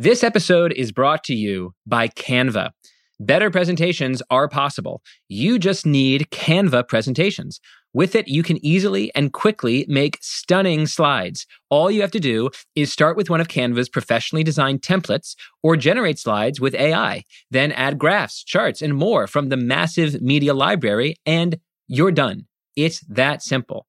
This episode is brought to you by Canva. Better presentations are possible. You just need Canva presentations. With it, you can easily and quickly make stunning slides. All you have to do is start with one of Canva's professionally designed templates or generate slides with AI. Then add graphs, charts, and more from the massive media library, and you're done. It's that simple.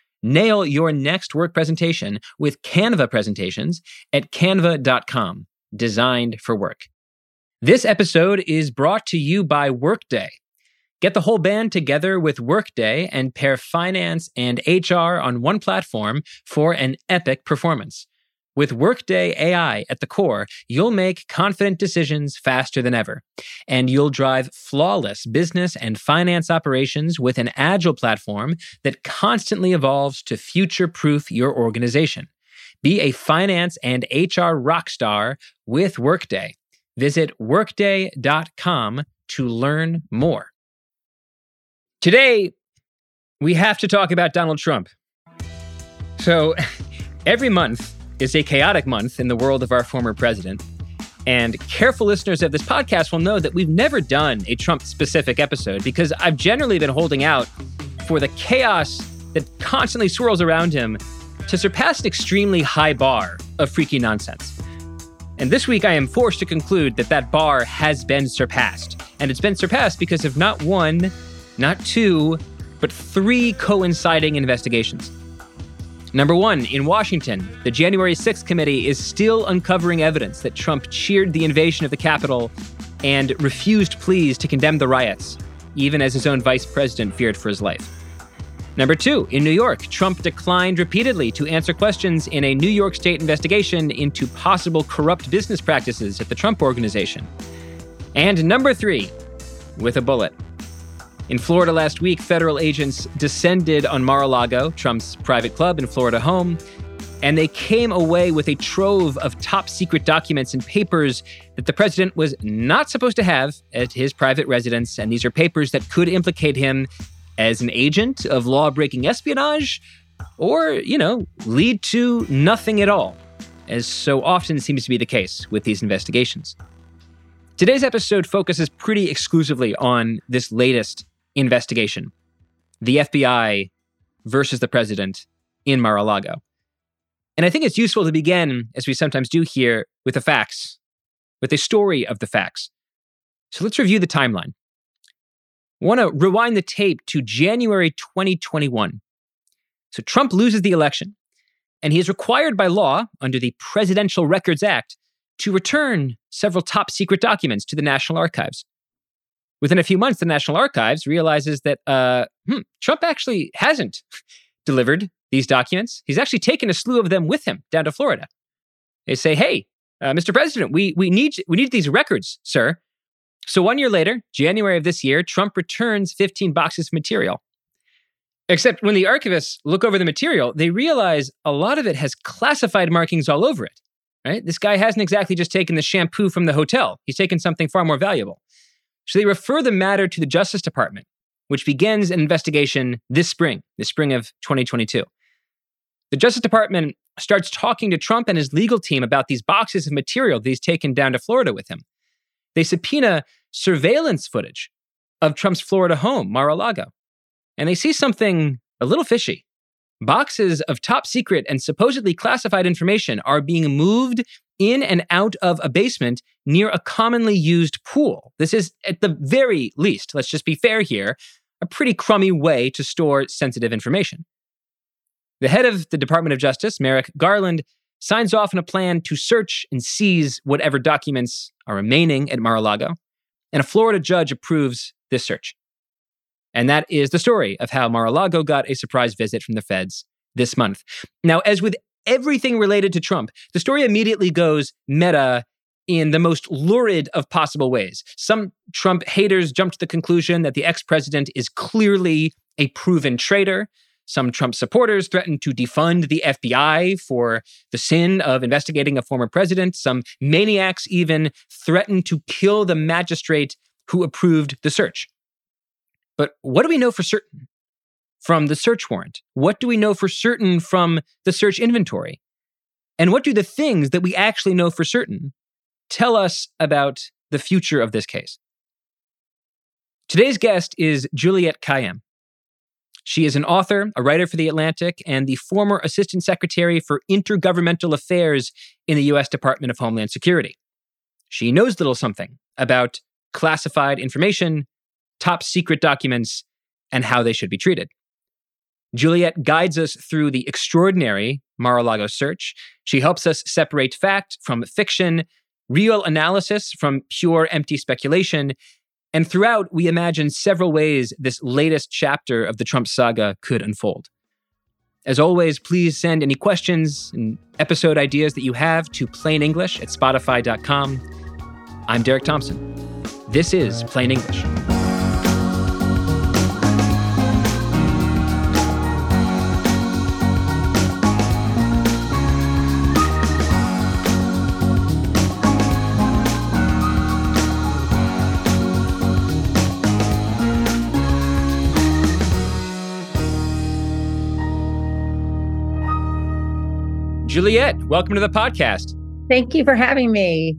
Nail your next work presentation with Canva presentations at canva.com, designed for work. This episode is brought to you by Workday. Get the whole band together with Workday and pair finance and HR on one platform for an epic performance. With Workday AI at the core, you'll make confident decisions faster than ever. And you'll drive flawless business and finance operations with an agile platform that constantly evolves to future proof your organization. Be a finance and HR rockstar with Workday. Visit workday.com to learn more. Today, we have to talk about Donald Trump. So, every month, is a chaotic month in the world of our former president. And careful listeners of this podcast will know that we've never done a Trump specific episode because I've generally been holding out for the chaos that constantly swirls around him to surpass an extremely high bar of freaky nonsense. And this week, I am forced to conclude that that bar has been surpassed. And it's been surpassed because of not one, not two, but three coinciding investigations. Number one, in Washington, the January 6th committee is still uncovering evidence that Trump cheered the invasion of the Capitol and refused pleas to condemn the riots, even as his own vice president feared for his life. Number two, in New York, Trump declined repeatedly to answer questions in a New York State investigation into possible corrupt business practices at the Trump Organization. And number three, with a bullet. In Florida last week, federal agents descended on Mar a Lago, Trump's private club and Florida home, and they came away with a trove of top secret documents and papers that the president was not supposed to have at his private residence. And these are papers that could implicate him as an agent of law breaking espionage or, you know, lead to nothing at all, as so often seems to be the case with these investigations. Today's episode focuses pretty exclusively on this latest investigation the FBI versus the president in Mar a Lago. And I think it's useful to begin, as we sometimes do here, with the facts, with a story of the facts. So let's review the timeline. I want to rewind the tape to January 2021. So Trump loses the election, and he is required by law under the Presidential Records Act to return several top secret documents to the National Archives. Within a few months, the National Archives realizes that uh, hmm, Trump actually hasn't delivered these documents. He's actually taken a slew of them with him down to Florida. They say, "Hey, uh, Mr. President, we we need we need these records, sir." So one year later, January of this year, Trump returns 15 boxes of material. Except when the archivists look over the material, they realize a lot of it has classified markings all over it. Right? This guy hasn't exactly just taken the shampoo from the hotel. He's taken something far more valuable. So they refer the matter to the Justice Department, which begins an investigation this spring, the spring of 2022. The Justice Department starts talking to Trump and his legal team about these boxes of material that he's taken down to Florida with him. They subpoena surveillance footage of Trump's Florida home, Mar a Lago. And they see something a little fishy. Boxes of top secret and supposedly classified information are being moved in and out of a basement near a commonly used pool. This is, at the very least, let's just be fair here, a pretty crummy way to store sensitive information. The head of the Department of Justice, Merrick Garland, signs off on a plan to search and seize whatever documents are remaining at Mar a Lago, and a Florida judge approves this search. And that is the story of how Mar a Lago got a surprise visit from the feds this month. Now, as with everything related to Trump, the story immediately goes meta in the most lurid of possible ways. Some Trump haters jump to the conclusion that the ex president is clearly a proven traitor. Some Trump supporters threaten to defund the FBI for the sin of investigating a former president. Some maniacs even threaten to kill the magistrate who approved the search. But what do we know for certain from the search warrant? What do we know for certain from the search inventory? And what do the things that we actually know for certain tell us about the future of this case? Today's guest is Juliette Kayyem. She is an author, a writer for The Atlantic, and the former Assistant Secretary for Intergovernmental Affairs in the U.S. Department of Homeland Security. She knows little something about classified information, top secret documents, and how they should be treated. Juliette guides us through the extraordinary Mar a Lago search. She helps us separate fact from fiction, real analysis from pure empty speculation. And throughout, we imagine several ways this latest chapter of the Trump saga could unfold. As always, please send any questions and episode ideas that you have to plainenglish at spotify.com. I'm Derek Thompson. This is Plain English. Juliette, welcome to the podcast. Thank you for having me.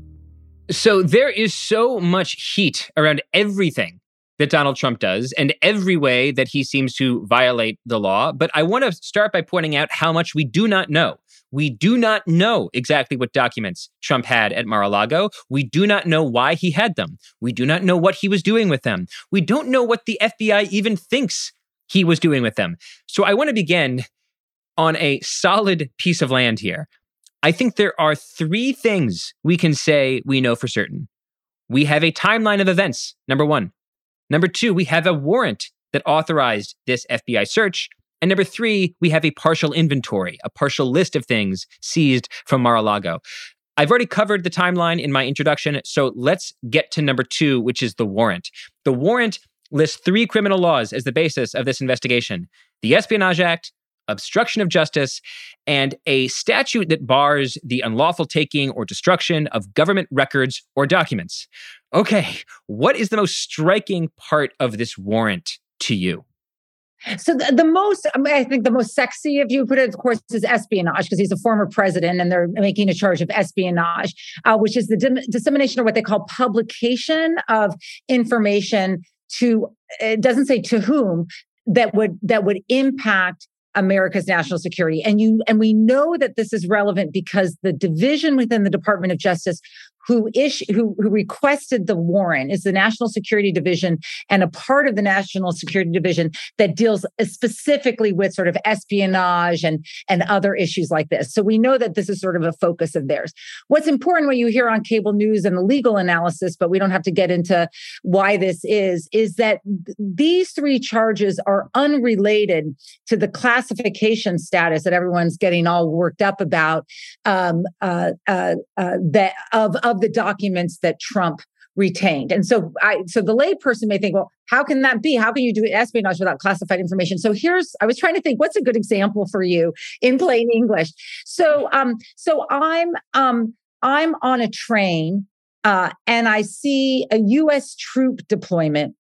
So, there is so much heat around everything that Donald Trump does and every way that he seems to violate the law. But I want to start by pointing out how much we do not know. We do not know exactly what documents Trump had at Mar a Lago. We do not know why he had them. We do not know what he was doing with them. We don't know what the FBI even thinks he was doing with them. So I want to begin on a solid piece of land here. I think there are three things we can say we know for certain. We have a timeline of events, number one. Number two, we have a warrant that authorized this FBI search. And number three, we have a partial inventory, a partial list of things seized from Mar a Lago. I've already covered the timeline in my introduction, so let's get to number two, which is the warrant. The warrant lists three criminal laws as the basis of this investigation the Espionage Act, obstruction of justice, and a statute that bars the unlawful taking or destruction of government records or documents. Okay, what is the most striking part of this warrant to you? So the, the most, I, mean, I, think the most sexy, if you put it, of course, is espionage because he's a former president and they're making a charge of espionage, uh, which is the dim- dissemination or what they call publication of information to. It doesn't say to whom that would that would impact America's national security. And you and we know that this is relevant because the division within the Department of Justice who issue who, who requested the warrant is the National Security Division and a part of the National Security Division that deals specifically with sort of espionage and and other issues like this. So we know that this is sort of a focus of theirs. What's important when you hear on cable news and the legal analysis, but we don't have to get into why this is, is that these three charges are unrelated to the classification status that everyone's getting all worked up about um, uh, uh, uh, that of, of of the documents that Trump retained. And so I so the layperson may think, well, how can that be? How can you do espionage without classified information? So here's I was trying to think what's a good example for you in plain English. So um so I'm um I'm on a train uh and I see a US troop deployment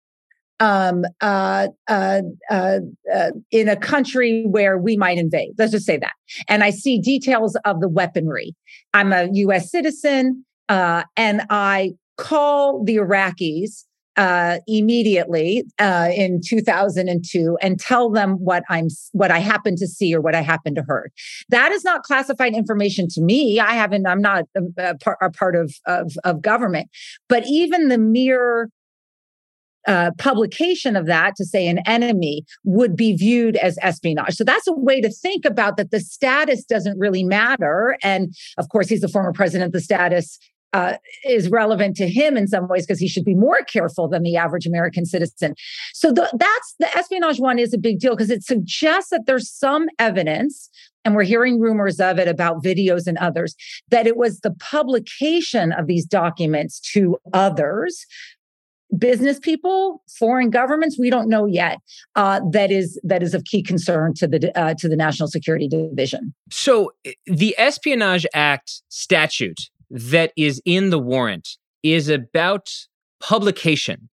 um, uh, uh, uh, uh, in a country where we might invade. Let's just say that. And I see details of the weaponry. I'm a US citizen. Uh, and I call the Iraqis uh, immediately uh, in 2002 and tell them what I'm what I happen to see or what I happen to heard. That is not classified information to me. I haven't. I'm not a, a, part of, of of government. But even the mere uh, publication of that to say an enemy would be viewed as espionage. So that's a way to think about that the status doesn't really matter. And of course, he's the former president. The status uh, is relevant to him in some ways because he should be more careful than the average American citizen. So the, that's the espionage one is a big deal because it suggests that there's some evidence, and we're hearing rumors of it about videos and others, that it was the publication of these documents to others business people foreign governments we don't know yet uh, that is that is of key concern to the uh, to the national security division so the espionage act statute that is in the warrant is about publication.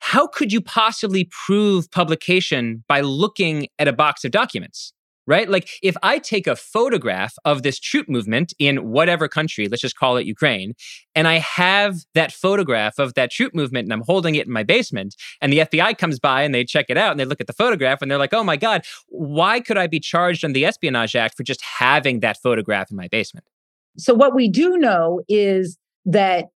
How could you possibly prove publication by looking at a box of documents? Right? Like, if I take a photograph of this troop movement in whatever country, let's just call it Ukraine, and I have that photograph of that troop movement and I'm holding it in my basement, and the FBI comes by and they check it out and they look at the photograph and they're like, oh my God, why could I be charged under the Espionage Act for just having that photograph in my basement? So, what we do know is that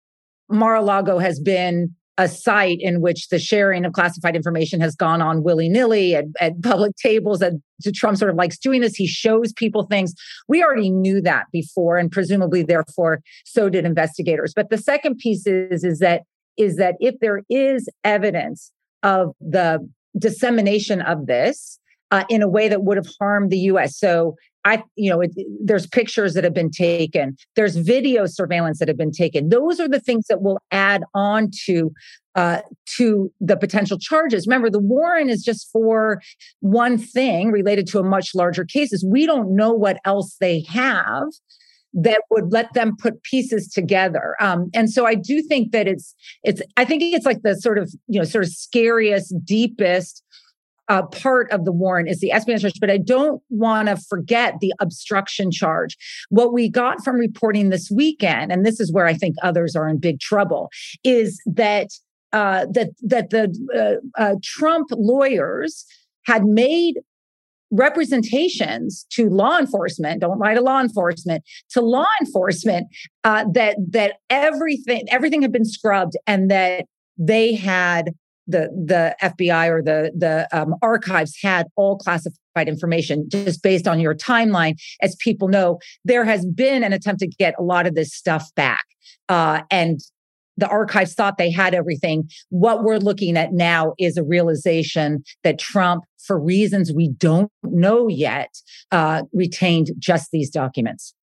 Mar a Lago has been a site in which the sharing of classified information has gone on willy nilly at, at public tables. That Trump sort of likes doing this. He shows people things. We already knew that before, and presumably, therefore, so did investigators. But the second piece is, is that is that if there is evidence of the dissemination of this uh, in a way that would have harmed the U.S. So I, you know, it, there's pictures that have been taken. There's video surveillance that have been taken. Those are the things that will add on to uh, to the potential charges. Remember, the warrant is just for one thing related to a much larger cases. We don't know what else they have that would let them put pieces together. Um, and so I do think that it's it's I think it's like the sort of you know sort of scariest, deepest uh, part of the warrant is the espionage charge, but I don't want to forget the obstruction charge. What we got from reporting this weekend, and this is where I think others are in big trouble, is that uh, that that the uh, uh Trump lawyers had made representations to law enforcement don't lie to law enforcement to law enforcement uh, that that everything everything had been scrubbed and that they had the the FBI or the the um, archives had all classified information just based on your timeline. As people know, there has been an attempt to get a lot of this stuff back, uh, and the archives thought they had everything. What we're looking at now is a realization that Trump, for reasons we don't know yet, uh, retained just these documents.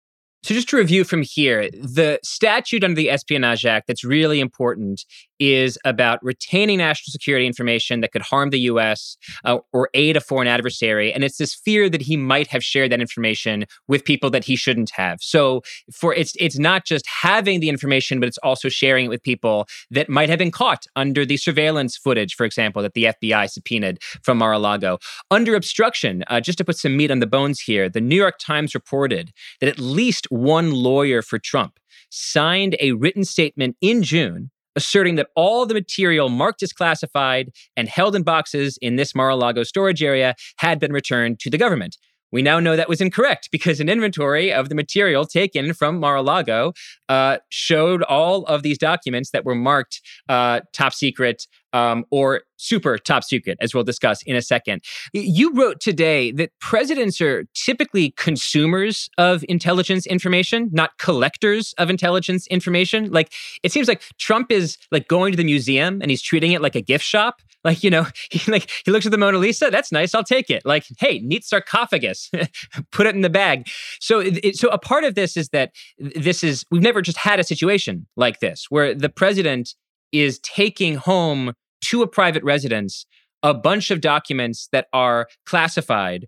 So, just to review from here, the statute under the Espionage Act that's really important is about retaining national security information that could harm the US uh, or aid a foreign adversary. And it's this fear that he might have shared that information with people that he shouldn't have. So, for it's, it's not just having the information, but it's also sharing it with people that might have been caught under the surveillance footage, for example, that the FBI subpoenaed from Mar a Lago. Under obstruction, uh, just to put some meat on the bones here, the New York Times reported that at least one lawyer for Trump signed a written statement in June asserting that all the material marked as classified and held in boxes in this Mar a Lago storage area had been returned to the government. We now know that was incorrect because an inventory of the material taken from Mar a Lago uh, showed all of these documents that were marked uh, top secret um, or super top secret, as we'll discuss in a second. You wrote today that presidents are typically consumers of intelligence information, not collectors of intelligence information. Like it seems like Trump is like going to the museum and he's treating it like a gift shop. Like you know, he like he looks at the Mona Lisa. That's nice. I'll take it. Like, hey, neat sarcophagus. Put it in the bag. So, it, so a part of this is that this is we've never just had a situation like this where the president is taking home to a private residence a bunch of documents that are classified,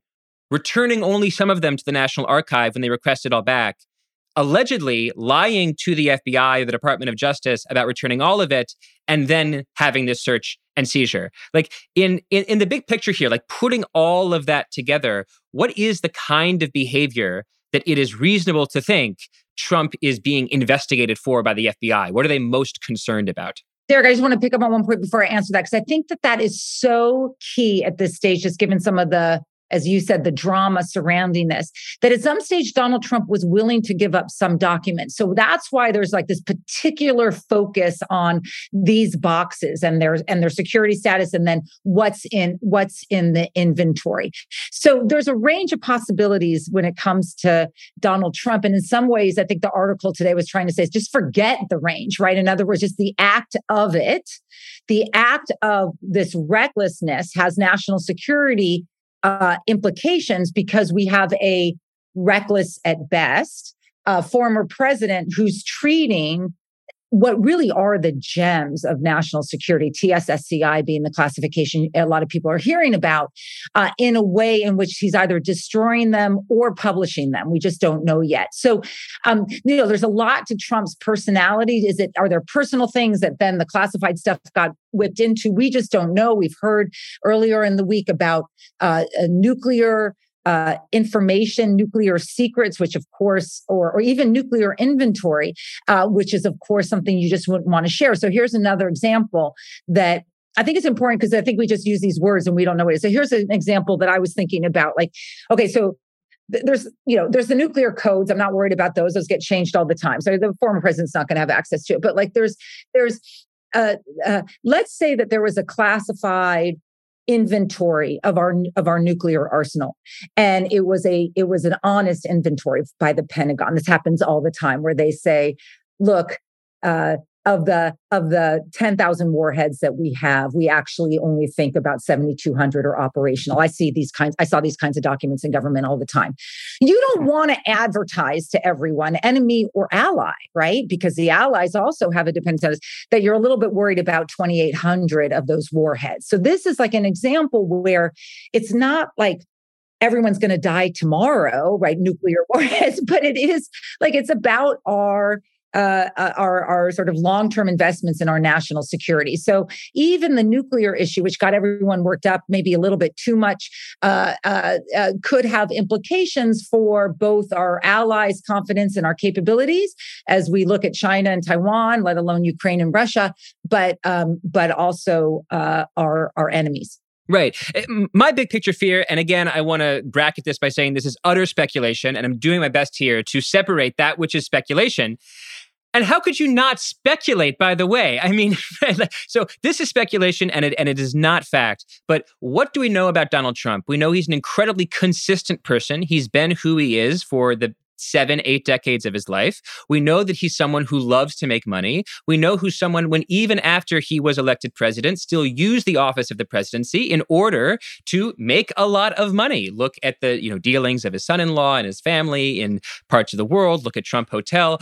returning only some of them to the National Archive when they request it all back, allegedly lying to the FBI or the Department of Justice about returning all of it, and then having this search and seizure. Like in, in in the big picture here, like putting all of that together, what is the kind of behavior that it is reasonable to think Trump is being investigated for by the FBI? What are they most concerned about? Derek, I just want to pick up on one point before I answer that because I think that that is so key at this stage, just given some of the as you said, the drama surrounding this, that at some stage Donald Trump was willing to give up some documents. So that's why there's like this particular focus on these boxes and their and their security status and then what's in what's in the inventory. So there's a range of possibilities when it comes to Donald Trump. And in some ways, I think the article today was trying to say is just forget the range, right? In other words, just the act of it, the act of this recklessness has national security uh, implications because we have a reckless at best uh, former president who's treating what really are the gems of national security, TSSCI being the classification a lot of people are hearing about, uh, in a way in which he's either destroying them or publishing them. We just don't know yet. So, um, you know, there's a lot to Trump's personality. Is it are there personal things that then the classified stuff got whipped into? We just don't know. We've heard earlier in the week about uh, nuclear uh, information, nuclear secrets, which of course, or, or even nuclear inventory, uh, which is of course something you just wouldn't want to share. So here's another example that I think it's important because I think we just use these words and we don't know what it is. So here's an example that I was thinking about. Like, okay, so there's you know there's the nuclear codes i'm not worried about those those get changed all the time so the former president's not going to have access to it but like there's there's uh, uh, let's say that there was a classified inventory of our of our nuclear arsenal. And it was a it was an honest inventory by the pentagon. This happens all the time where they say look uh, of the of the 10,000 warheads that we have we actually only think about 7200 are operational. I see these kinds i saw these kinds of documents in government all the time. You don't want to advertise to everyone enemy or ally right? Because the allies also have a dependence that you're a little bit worried about 2800 of those warheads. So this is like an example where it's not like everyone's going to die tomorrow, right? Nuclear warheads, but it is like it's about our uh, uh, our, our sort of long term investments in our national security. So even the nuclear issue, which got everyone worked up maybe a little bit too much, uh, uh, uh, could have implications for both our allies' confidence in our capabilities as we look at China and Taiwan, let alone Ukraine and Russia, but um, but also uh, our our enemies. Right. Eh, my big picture fear, and again, I want to bracket this by saying this is utter speculation, and I'm doing my best here to separate that which is speculation and how could you not speculate, by the way? I mean, so this is speculation and it, and it is not fact. But what do we know about Donald Trump? We know he's an incredibly consistent person. He's been who he is for the seven, eight decades of his life. We know that he's someone who loves to make money. We know who's someone when even after he was elected president, still used the office of the presidency in order to make a lot of money. Look at the, you know, dealings of his son-in-law and his family in parts of the world. Look at Trump Hotel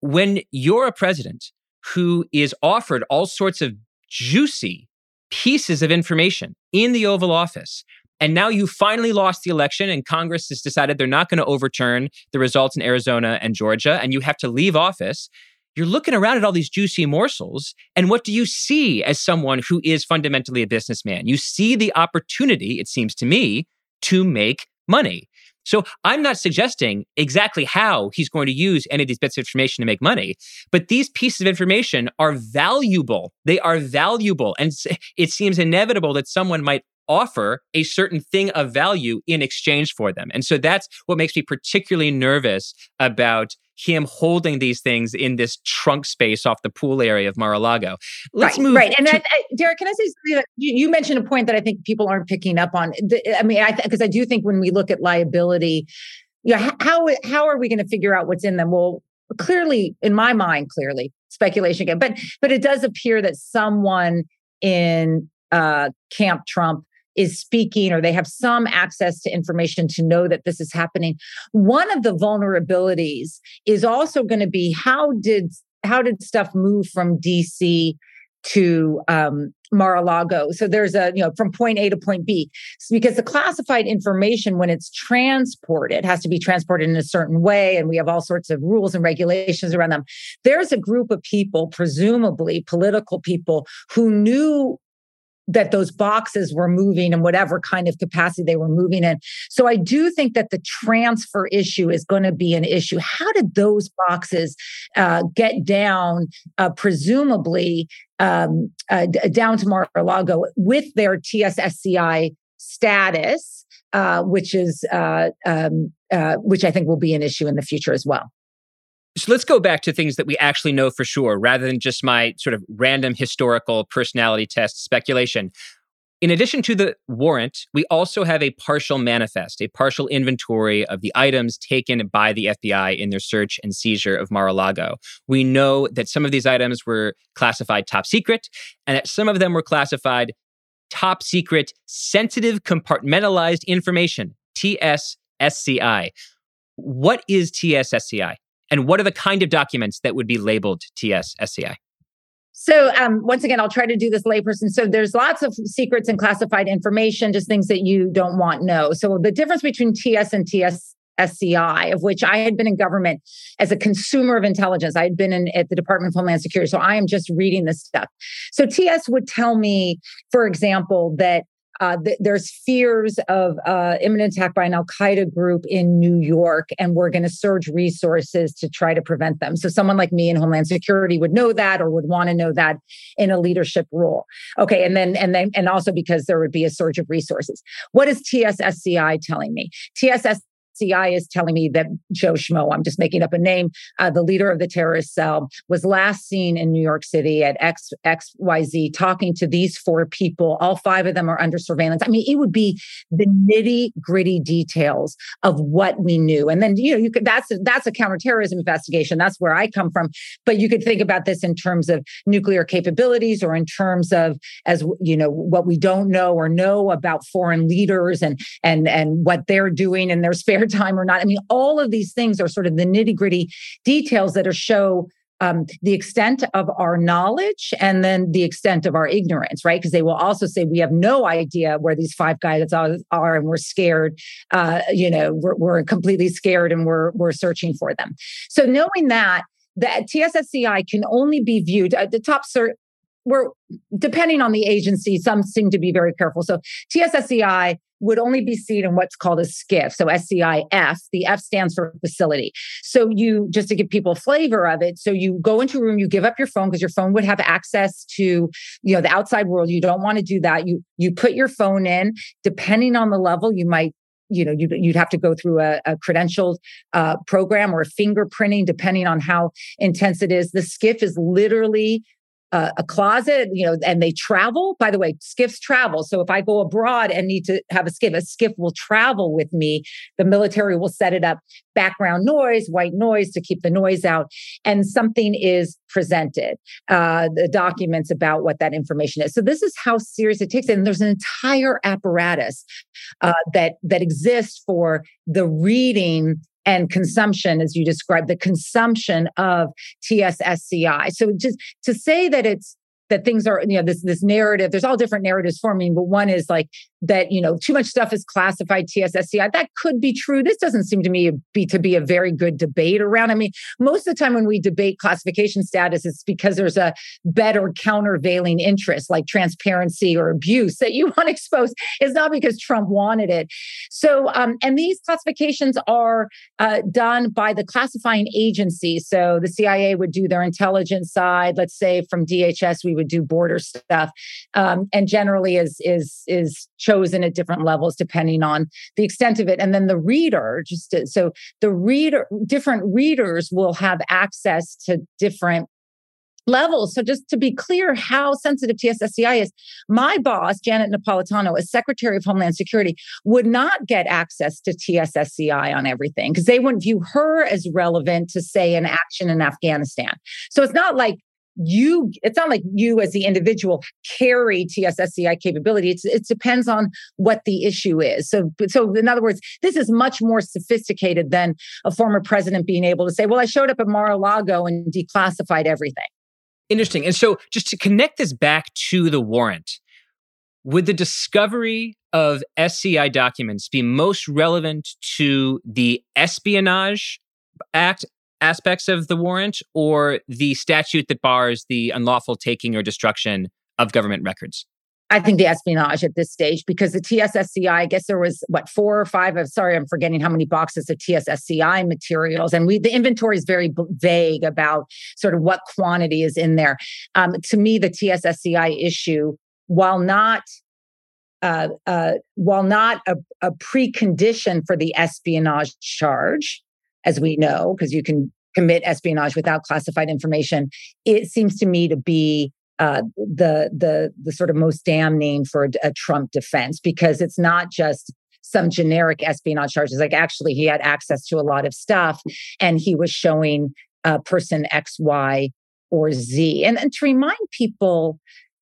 when you're a president who is offered all sorts of juicy pieces of information in the Oval Office, and now you finally lost the election, and Congress has decided they're not going to overturn the results in Arizona and Georgia, and you have to leave office. You're looking around at all these juicy morsels, and what do you see as someone who is fundamentally a businessman? You see the opportunity, it seems to me, to make money. So I'm not suggesting exactly how he's going to use any of these bits of information to make money, but these pieces of information are valuable. They are valuable. And it seems inevitable that someone might offer a certain thing of value in exchange for them. And so that's what makes me particularly nervous about him holding these things in this trunk space off the pool area of Mar-a-Lago. Let's right, move. Right. And to- I, I, Derek, can I say something? You, you, mentioned a point that I think people aren't picking up on. I mean, I because th- I do think when we look at liability, you know, how how are we going to figure out what's in them? Well, clearly, in my mind, clearly speculation again, but but it does appear that someone in uh, Camp Trump is speaking or they have some access to information to know that this is happening. One of the vulnerabilities is also going to be how did how did stuff move from DC to um, Mar-a-Lago. So there's a, you know, from point A to point B. because the classified information, when it's transported, has to be transported in a certain way. And we have all sorts of rules and regulations around them. There's a group of people, presumably political people, who knew that those boxes were moving in whatever kind of capacity they were moving in. So I do think that the transfer issue is going to be an issue. How did those boxes uh, get down, uh, presumably um, uh, down to Mar-a-Lago with their TSSCI status, uh, which is uh, um, uh, which I think will be an issue in the future as well. So let's go back to things that we actually know for sure, rather than just my sort of random historical personality test speculation. In addition to the warrant, we also have a partial manifest, a partial inventory of the items taken by the FBI in their search and seizure of Mar a Lago. We know that some of these items were classified top secret and that some of them were classified top secret sensitive compartmentalized information, TSSCI. What is TSSCI? And what are the kind of documents that would be labeled TS SCI? So um, once again, I'll try to do this layperson. So there's lots of secrets and classified information, just things that you don't want know. So the difference between TS and TS SCI, of which I had been in government as a consumer of intelligence. I had been in at the Department of Homeland Security. So I am just reading this stuff. So TS would tell me, for example, that uh, th- there's fears of uh, imminent attack by an Al Qaeda group in New York, and we're going to surge resources to try to prevent them. So, someone like me in Homeland Security would know that, or would want to know that in a leadership role. Okay, and then and then and also because there would be a surge of resources. What is TSSCI telling me? TSS CI is telling me that Joe Schmo, I'm just making up a name, uh, the leader of the terrorist cell, was last seen in New York City at X, XYZ talking to these four people. All five of them are under surveillance. I mean, it would be the nitty gritty details of what we knew. And then, you know, you could, that's, that's a counterterrorism investigation. That's where I come from. But you could think about this in terms of nuclear capabilities or in terms of, as you know, what we don't know or know about foreign leaders and, and, and what they're doing in their spare time or not. I mean, all of these things are sort of the nitty gritty details that are show um, the extent of our knowledge and then the extent of our ignorance, right? Because they will also say we have no idea where these five guys are, and we're scared. Uh, you know, we're, we're completely scared and we're we're searching for them. So knowing that the TSSCI can only be viewed at the top cert. We're depending on the agency. Some seem to be very careful. So TSSCI would only be seen in what's called a SCIF. So SCIF, the F stands for facility. So you, just to give people a flavor of it, so you go into a room, you give up your phone because your phone would have access to, you know, the outside world. You don't want to do that. You, you put your phone in, depending on the level, you might you know you'd, you'd have to go through a, a credentialed uh, program or a fingerprinting depending on how intense it is the SCIF is literally a closet, you know, and they travel. By the way, SCIFs travel. So if I go abroad and need to have a SCIF, a SCIF will travel with me. The military will set it up background noise, white noise to keep the noise out, and something is presented, uh, the documents about what that information is. So this is how serious it takes. And there's an entire apparatus uh, that that exists for the reading and consumption, as you described, the consumption of TSSCI. So just to say that it's that things are, you know, this this narrative, there's all different narratives forming, but one is like that you know too much stuff is classified TSSCI. That could be true. This doesn't seem to me be to be a very good debate around. I mean, most of the time when we debate classification status, it's because there's a better countervailing interest like transparency or abuse that you want to expose. It's not because Trump wanted it. So, um, and these classifications are uh, done by the classifying agency. So the CIA would do their intelligence side. Let's say from DHS we would do border stuff, um, and generally is is is chosen at different levels depending on the extent of it. And then the reader, just to, so the reader, different readers will have access to different levels. So just to be clear how sensitive TSSCI is, my boss, Janet Napolitano, as Secretary of Homeland Security, would not get access to TSSCI on everything because they wouldn't view her as relevant to say an action in Afghanistan. So it's not like you it's not like you as the individual carry tssci capability. It's, it depends on what the issue is. So so in other words this is much more sophisticated than a former president being able to say well i showed up at mar-a-lago and declassified everything. Interesting. And so just to connect this back to the warrant would the discovery of sci documents be most relevant to the espionage act aspects of the warrant or the statute that bars the unlawful taking or destruction of government records? I think the espionage at this stage because the TSSCI, I guess there was what four or five of sorry, I'm forgetting how many boxes of TSSCI materials, and we the inventory is very vague about sort of what quantity is in there. Um, to me, the TSSCI issue, while not uh, uh, while not a, a precondition for the espionage charge, as we know, because you can commit espionage without classified information, it seems to me to be uh, the the the sort of most damning for a, a Trump defense because it's not just some generic espionage charges. Like actually, he had access to a lot of stuff, and he was showing uh, person X, Y, or Z. And, and to remind people,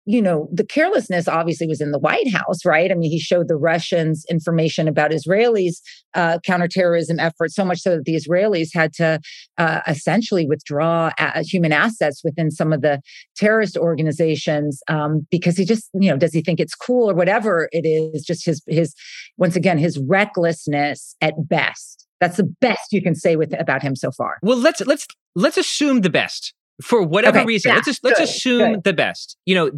you know, the carelessness obviously was in the White House, right? I mean, he showed the Russians information about Israelis' uh, counterterrorism efforts, so much so that the Israelis had to uh, essentially withdraw a- human assets within some of the terrorist organizations um, because he just, you know, does he think it's cool or whatever it is? Just his, his, once again, his recklessness at best. That's the best you can say with about him so far. Well, let's let's let's assume the best for whatever Okay, reason. yeah, let's just, let's good, assume good. the best. You know,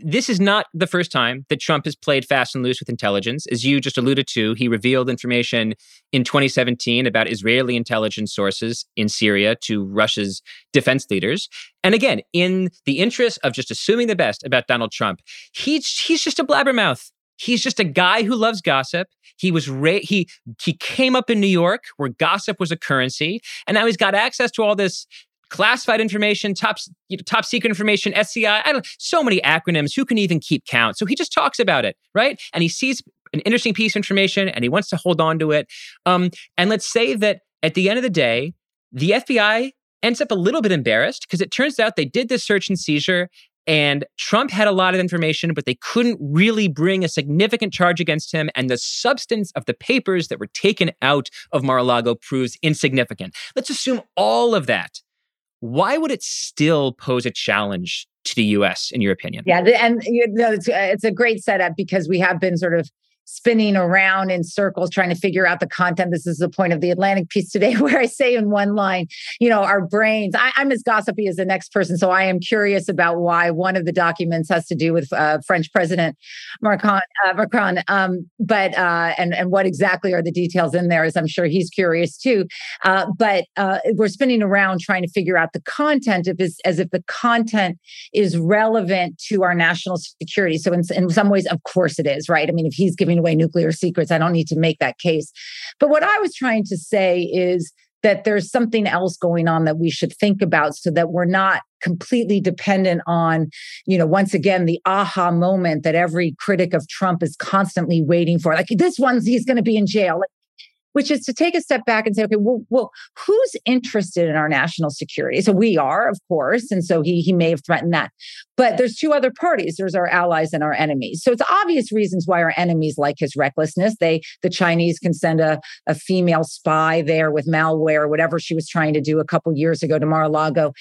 this is not the first time that Trump has played fast and loose with intelligence. As you just alluded to, he revealed information in 2017 about Israeli intelligence sources in Syria to Russia's defense leaders. And again, in the interest of just assuming the best about Donald Trump, he's he's just a blabbermouth. He's just a guy who loves gossip. He was ra- he he came up in New York where gossip was a currency, and now he's got access to all this classified information, top you know, top secret information, SCI. I don't so many acronyms. Who can even keep count? So he just talks about it, right? And he sees an interesting piece of information and he wants to hold on to it. Um, and let's say that at the end of the day, the FBI ends up a little bit embarrassed because it turns out they did this search and seizure and Trump had a lot of information, but they couldn't really bring a significant charge against him. And the substance of the papers that were taken out of Mar a Lago proves insignificant. Let's assume all of that. Why would it still pose a challenge to the US, in your opinion? Yeah, and you know, it's, uh, it's a great setup because we have been sort of spinning around in circles trying to figure out the content. This is the point of the Atlantic piece today, where I say in one line, you know, our brains. I, I'm as gossipy as the next person, so I am curious about why one of the documents has to do with uh, French President Macron. Uh, Macron, um, but uh, and and what exactly are the details in there? As I'm sure he's curious too. Uh, but uh, we're spinning around trying to figure out the content as, as if the content is relevant to our national security. So in, in some ways, of course it is, right? I mean, if he's giving away nuclear secrets, I don't need to make that case. But what I was trying to say is that there's something else going on that we should think about so that we're not completely dependent on you know once again the aha moment that every critic of trump is constantly waiting for like this one's he's going to be in jail Like, which is to take a step back and say, okay, well, well, who's interested in our national security? So we are, of course, and so he he may have threatened that. But there's two other parties. There's our allies and our enemies. So it's obvious reasons why our enemies like his recklessness. They the Chinese can send a, a female spy there with malware, whatever she was trying to do a couple years ago to Mar-a-Lago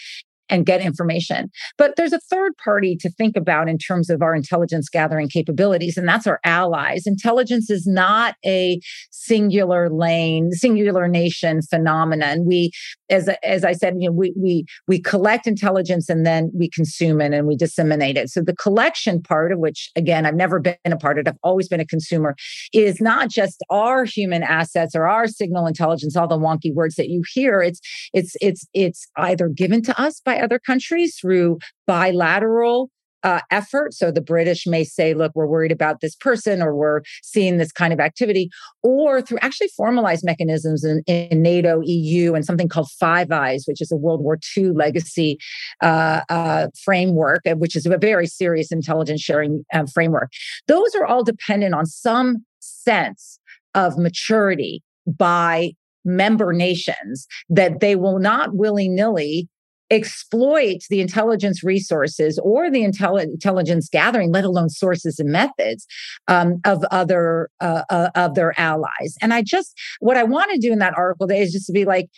and get information. But there's a third party to think about in terms of our intelligence gathering capabilities, and that's our allies. Intelligence is not a singular lane, singular nation phenomenon. We, as as I said, you know, we we we collect intelligence and then we consume it and we disseminate it. So the collection part of which, again, I've never been a part of. I've always been a consumer. Is not just our human assets or our signal intelligence, all the wonky words that you hear. It's it's it's it's either given to us by other countries through bilateral uh, effort. So the British may say, look, we're worried about this person or we're seeing this kind of activity, or through actually formalized mechanisms in, in NATO, EU, and something called Five Eyes, which is a World War II legacy uh, uh, framework, which is a very serious intelligence sharing uh, framework. Those are all dependent on some sense of maturity by member nations that they will not willy nilly exploit the intelligence resources or the intelli- intelligence gathering, let alone sources and methods um, of other uh, uh, of their allies. And I just what I want to do in that article today is just to be like,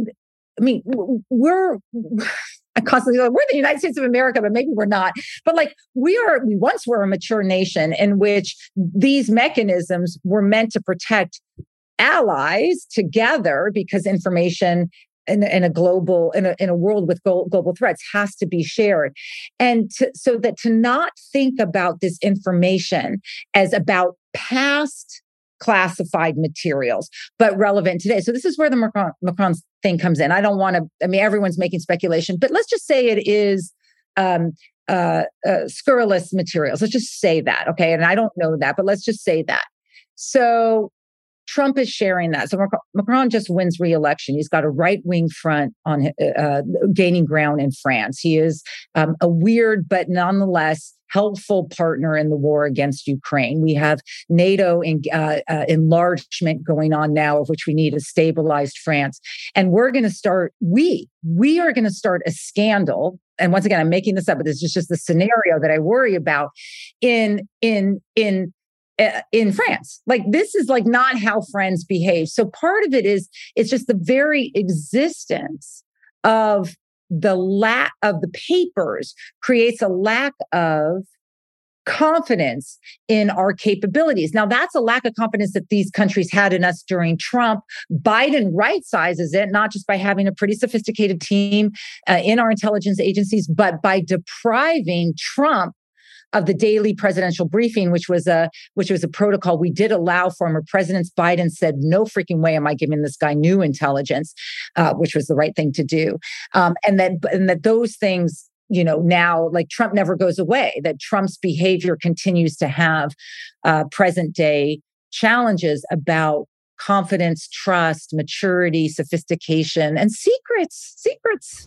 I mean, we're. Constantly like, we're the United States of America, but maybe we're not. But like we are, we once were a mature nation in which these mechanisms were meant to protect allies together because information in, in a global in a, in a world with global threats has to be shared. And to, so that to not think about this information as about past classified materials but relevant today. So this is where the macron, thing comes in. I don't want to i mean everyone's making speculation but let's just say it is um, uh, uh, scurrilous materials. Let's just say that okay? And i don't know that but let's just say that. So Trump is sharing that. So Macron just wins re-election. He's got a right-wing front on uh, gaining ground in France. He is um, a weird but nonetheless helpful partner in the war against Ukraine. We have NATO in, uh, uh, enlargement going on now, of which we need a stabilized France. And we're going to start. We we are going to start a scandal. And once again, I'm making this up, but this is just the scenario that I worry about in in in uh, in France. Like this is like not how friends behave. So part of it is it's just the very existence of the lack of the papers creates a lack of confidence in our capabilities. Now, that's a lack of confidence that these countries had in us during Trump. Biden right sizes it, not just by having a pretty sophisticated team uh, in our intelligence agencies, but by depriving Trump of the daily presidential briefing, which was a which was a protocol we did allow former presidents. Biden said, "No freaking way am I giving this guy new intelligence," uh, which was the right thing to do, um, and that and that those things you know now like trump never goes away that trump's behavior continues to have uh, present day challenges about confidence trust maturity sophistication and secrets secrets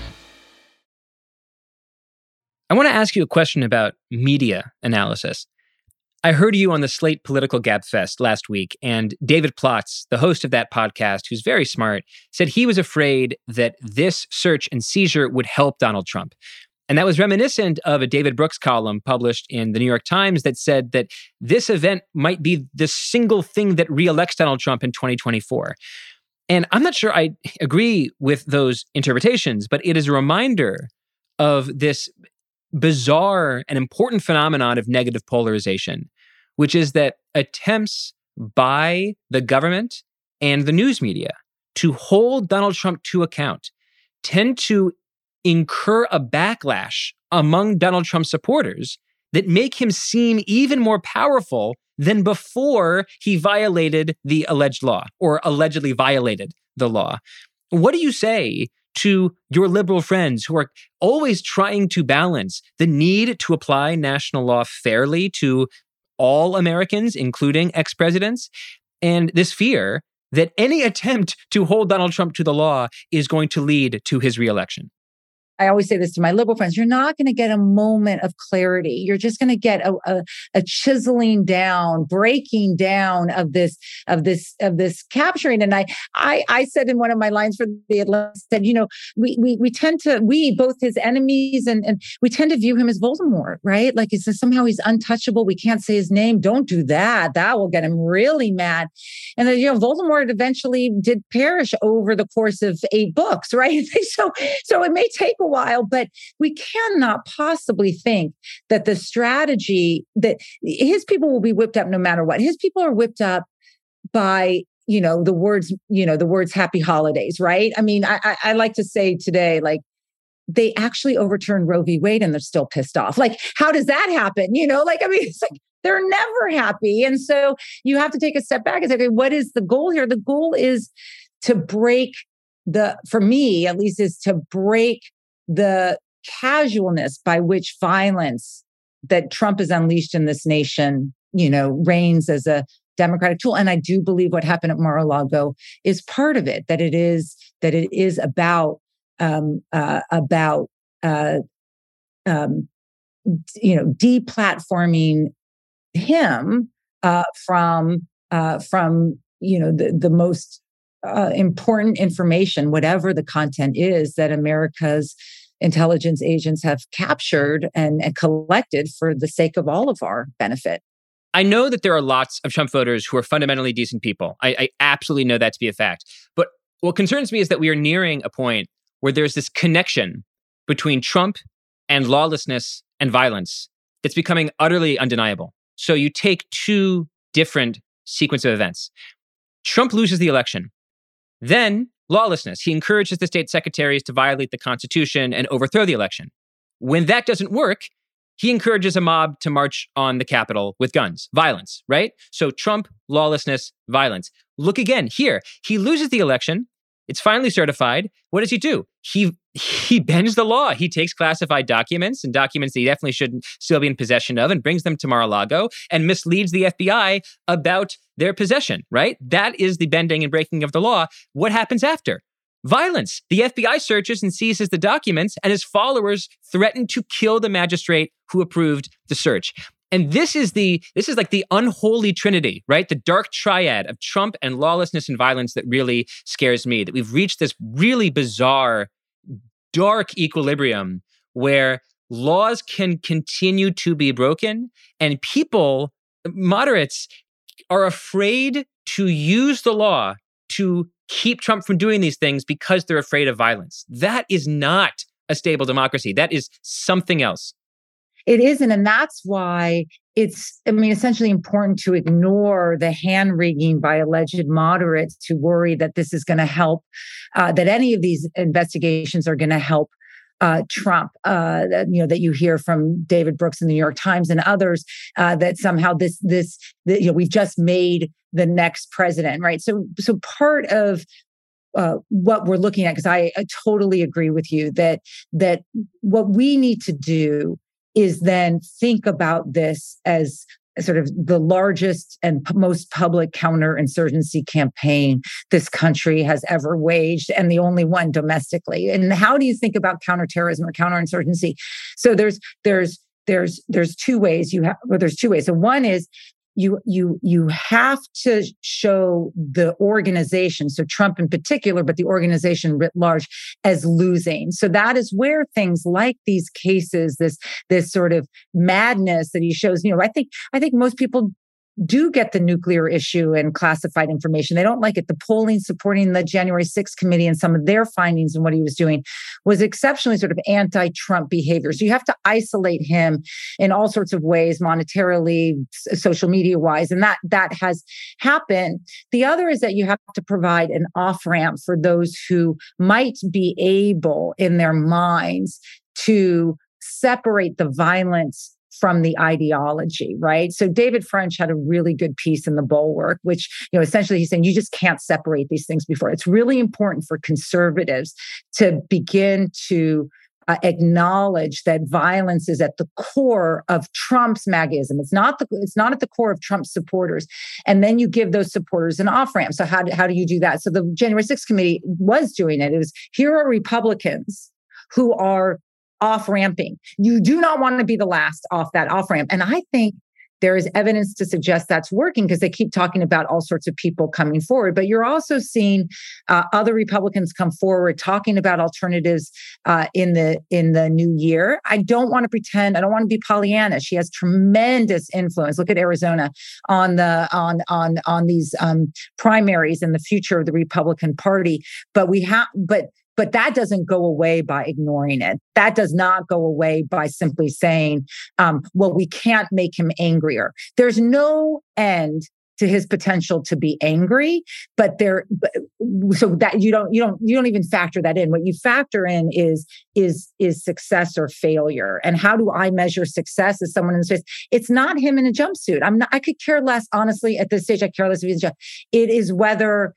I want to ask you a question about media analysis. I heard you on the Slate Political Gabfest last week, and David Plotz, the host of that podcast, who's very smart, said he was afraid that this search and seizure would help Donald Trump. And that was reminiscent of a David Brooks column published in the New York Times that said that this event might be the single thing that reelects Donald Trump in 2024. And I'm not sure I agree with those interpretations, but it is a reminder of this bizarre and important phenomenon of negative polarization, which is that attempts by the government and the news media to hold Donald Trump to account tend to incur a backlash among Donald Trump supporters that make him seem even more powerful than before he violated the alleged law or allegedly violated the law. What do you say to your liberal friends who are always trying to balance the need to apply national law fairly to all Americans, including ex presidents, and this fear that any attempt to hold Donald Trump to the law is going to lead to his reelection. I always say this to my liberal friends, you're not going to get a moment of clarity. You're just going to get a, a, a, chiseling down, breaking down of this, of this, of this capturing. And I, I, I said in one of my lines for the Atlantic said, you know, we, we, we tend to, we, both his enemies and, and we tend to view him as Voldemort, right? Like it's somehow he's untouchable. We can't say his name. Don't do that. That will get him really mad. And then, you know, Voldemort eventually did perish over the course of eight books, right? so, so it may take a while, but we cannot possibly think that the strategy that his people will be whipped up no matter what. His people are whipped up by you know the words you know the words happy holidays right? I mean i i, like to say today like they actually overturned roe v. Wade and they're still pissed off. Like how does that happen? You know like i mean it's like they're never happy. And so you have to take a step back and say okay what is the goal here? The goal is to break the for me at least is to break the casualness by which violence that Trump has unleashed in this nation, you know, reigns as a democratic tool. And I do believe what happened at Mar-a-Lago is part of it. That it is that it is about um, uh, about uh, um, you know deplatforming him uh, from uh, from you know the the most uh, important information, whatever the content is, that America's intelligence agents have captured and, and collected for the sake of all of our benefit. I know that there are lots of Trump voters who are fundamentally decent people. I, I, absolutely know that to be a fact. But what concerns me is that we are nearing a point where there's this connection between Trump and lawlessness and violence that's becoming utterly undeniable. So you take two different sequence of events. Trump loses the election. Then lawlessness. He encourages the state secretaries to violate the Constitution and overthrow the election. When that doesn't work, he encourages a mob to march on the Capitol with guns, violence, right? So Trump, lawlessness, violence. Look again here. He loses the election. It's finally certified. What does he do? He he bends the law. He takes classified documents and documents that he definitely shouldn't still be in possession of and brings them to Mar-a-Lago and misleads the FBI about their possession, right? That is the bending and breaking of the law. What happens after? Violence. The FBI searches and seizes the documents, and his followers threaten to kill the magistrate who approved the search. And this is the this is like the unholy trinity, right? The dark triad of Trump and lawlessness and violence that really scares me. That we've reached this really bizarre dark equilibrium where laws can continue to be broken and people, moderates, are afraid to use the law to keep Trump from doing these things because they're afraid of violence. That is not a stable democracy. That is something else. It isn't. And that's why it's, I mean, essentially important to ignore the hand wringing by alleged moderates to worry that this is going to help, uh, that any of these investigations are going to help uh, Trump, uh, you know, that you hear from David Brooks in the New York Times and others, uh, that somehow this, this, the, you know, we've just made the next president, right? So, so part of uh, what we're looking at, because I, I totally agree with you that that what we need to do is then think about this as sort of the largest and p- most public counterinsurgency campaign this country has ever waged and the only one domestically. And how do you think about counterterrorism or counterinsurgency? So there's there's there's there's two ways you have well there's two ways. So one is you you you have to show the organization so trump in particular but the organization writ large as losing. So that is where things like these cases this this sort of madness that he shows you know i think i think most people do get the nuclear issue and classified information. They don't like it. The polling supporting the January 6th committee and some of their findings and what he was doing was exceptionally sort of anti Trump behavior. So you have to isolate him in all sorts of ways, monetarily, social media wise. And that, that has happened. The other is that you have to provide an off ramp for those who might be able in their minds to separate the violence from the ideology, right? So David French had a really good piece in the Bulwark, which, you know, essentially he's saying you just can't separate these things before. It's really important for conservatives to begin to uh, acknowledge that violence is at the core of Trump's MAGAism. It's not the it's not at the core of Trump's supporters. And then you give those supporters an off ramp. So how do, how do you do that? So the January 6th committee was doing it. It was here are Republicans who are off ramping. You do not want to be the last off that off ramp. And I think there is evidence to suggest that's working because they keep talking about all sorts of people coming forward. But you're also seeing uh, other Republicans come forward talking about alternatives uh, in the in the new year. I don't want to pretend. I don't want to be Pollyanna. She has tremendous influence. Look at Arizona on the on on on these um, primaries and the future of the Republican Party. But we have but but that doesn't go away by ignoring it. That does not go away by simply saying, um, well, we can't make him angrier. There's no end to his potential to be angry but there so that you don't you don't you don't even factor that in. What you factor in is is is success or failure. And how do i measure success as someone in the space? It's not him in a jumpsuit. I'm not i could care less honestly at this stage i care less if he's a it is whether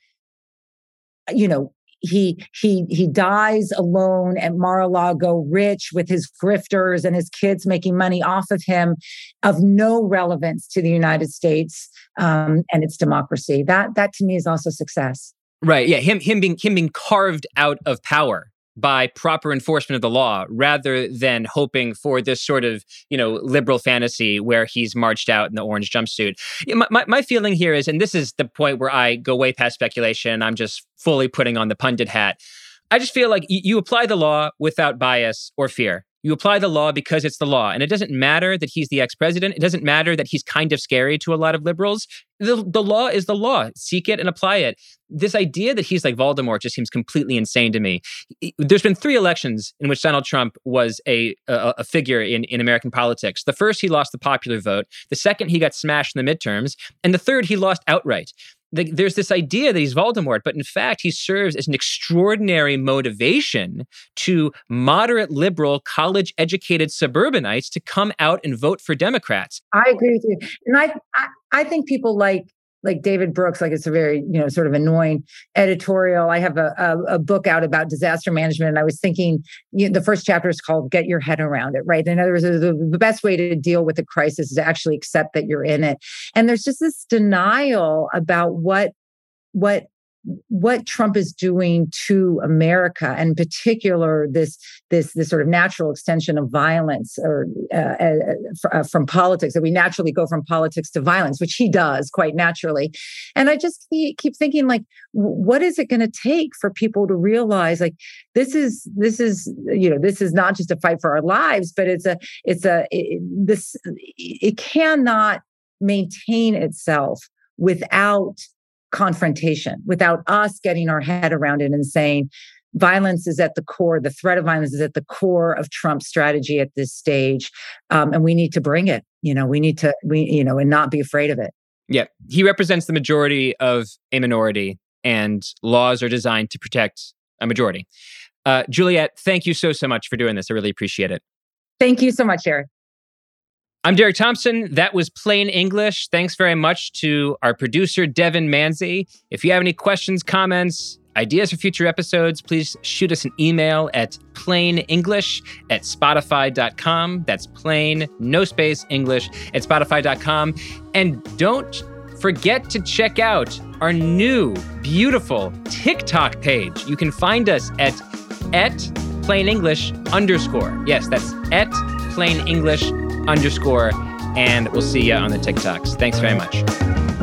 you know he he he dies alone at Mar-a-Lago, rich with his grifters and his kids making money off of him, of no relevance to the United States um, and its democracy. That that to me is also success. Right. Yeah. Him him being him being carved out of power by proper enforcement of the law rather than hoping for this sort of you know liberal fantasy where he's marched out in the orange jumpsuit. My, my, my feeling here is and this is the point where i go way past speculation i'm just fully putting on the pundit hat i just feel like you apply the law without bias or fear you apply the law because it's the law. And it doesn't matter that he's the ex president. It doesn't matter that he's kind of scary to a lot of liberals. The, the law is the law. Seek it and apply it. This idea that he's like Voldemort just seems completely insane to me. There's been three elections in which Donald Trump was a, a, a figure in, in American politics. The first, he lost the popular vote. The second, he got smashed in the midterms. And the third, he lost outright the, there's this idea that he's Voldemort, but in fact, he serves as an extraordinary motivation to moderate liberal, college educated suburbanites to come out and vote for Democrats. I agree with you. And I, I, I think people like like David Brooks, like it's a very, you know, sort of annoying editorial. I have a, a, a book out about disaster management. And I was thinking you know, the first chapter is called Get Your Head Around It, right? In other words, the, best way to deal with a crisis is to actually accept that you're in it. And there's just this denial about what what what Trump is doing to America, and in particular this this this sort of natural extension of violence or uh, uh, uh, from politics that we naturally go from politics to violence, which he does quite naturally. And I just keep thinking like, what is it going to take for people to realize like this is this is you know this is not just a fight for our lives, but it's a it's a it, this it cannot maintain itself without confrontation without us getting our head around it and saying violence is at the core the threat of violence is at the core of trump's strategy at this stage um, and we need to bring it you know we need to we you know and not be afraid of it. Yeah he represents the majority of a minority and laws are designed to protect a majority. Uh, Juliette thank you so so much for doing this. I really appreciate it. Thank you so much eric I'm Derek Thompson. That was Plain English. Thanks very much to our producer, Devon Manze. If you have any questions, comments, ideas for future episodes, please shoot us an email at plainenglish at spotify.com. That's plain, no space, English at spotify.com. And don't forget to check out our new, beautiful TikTok page. You can find us at at plain English underscore. Yes, that's at plain English underscore. And we'll see you on the TikToks. Thanks very much.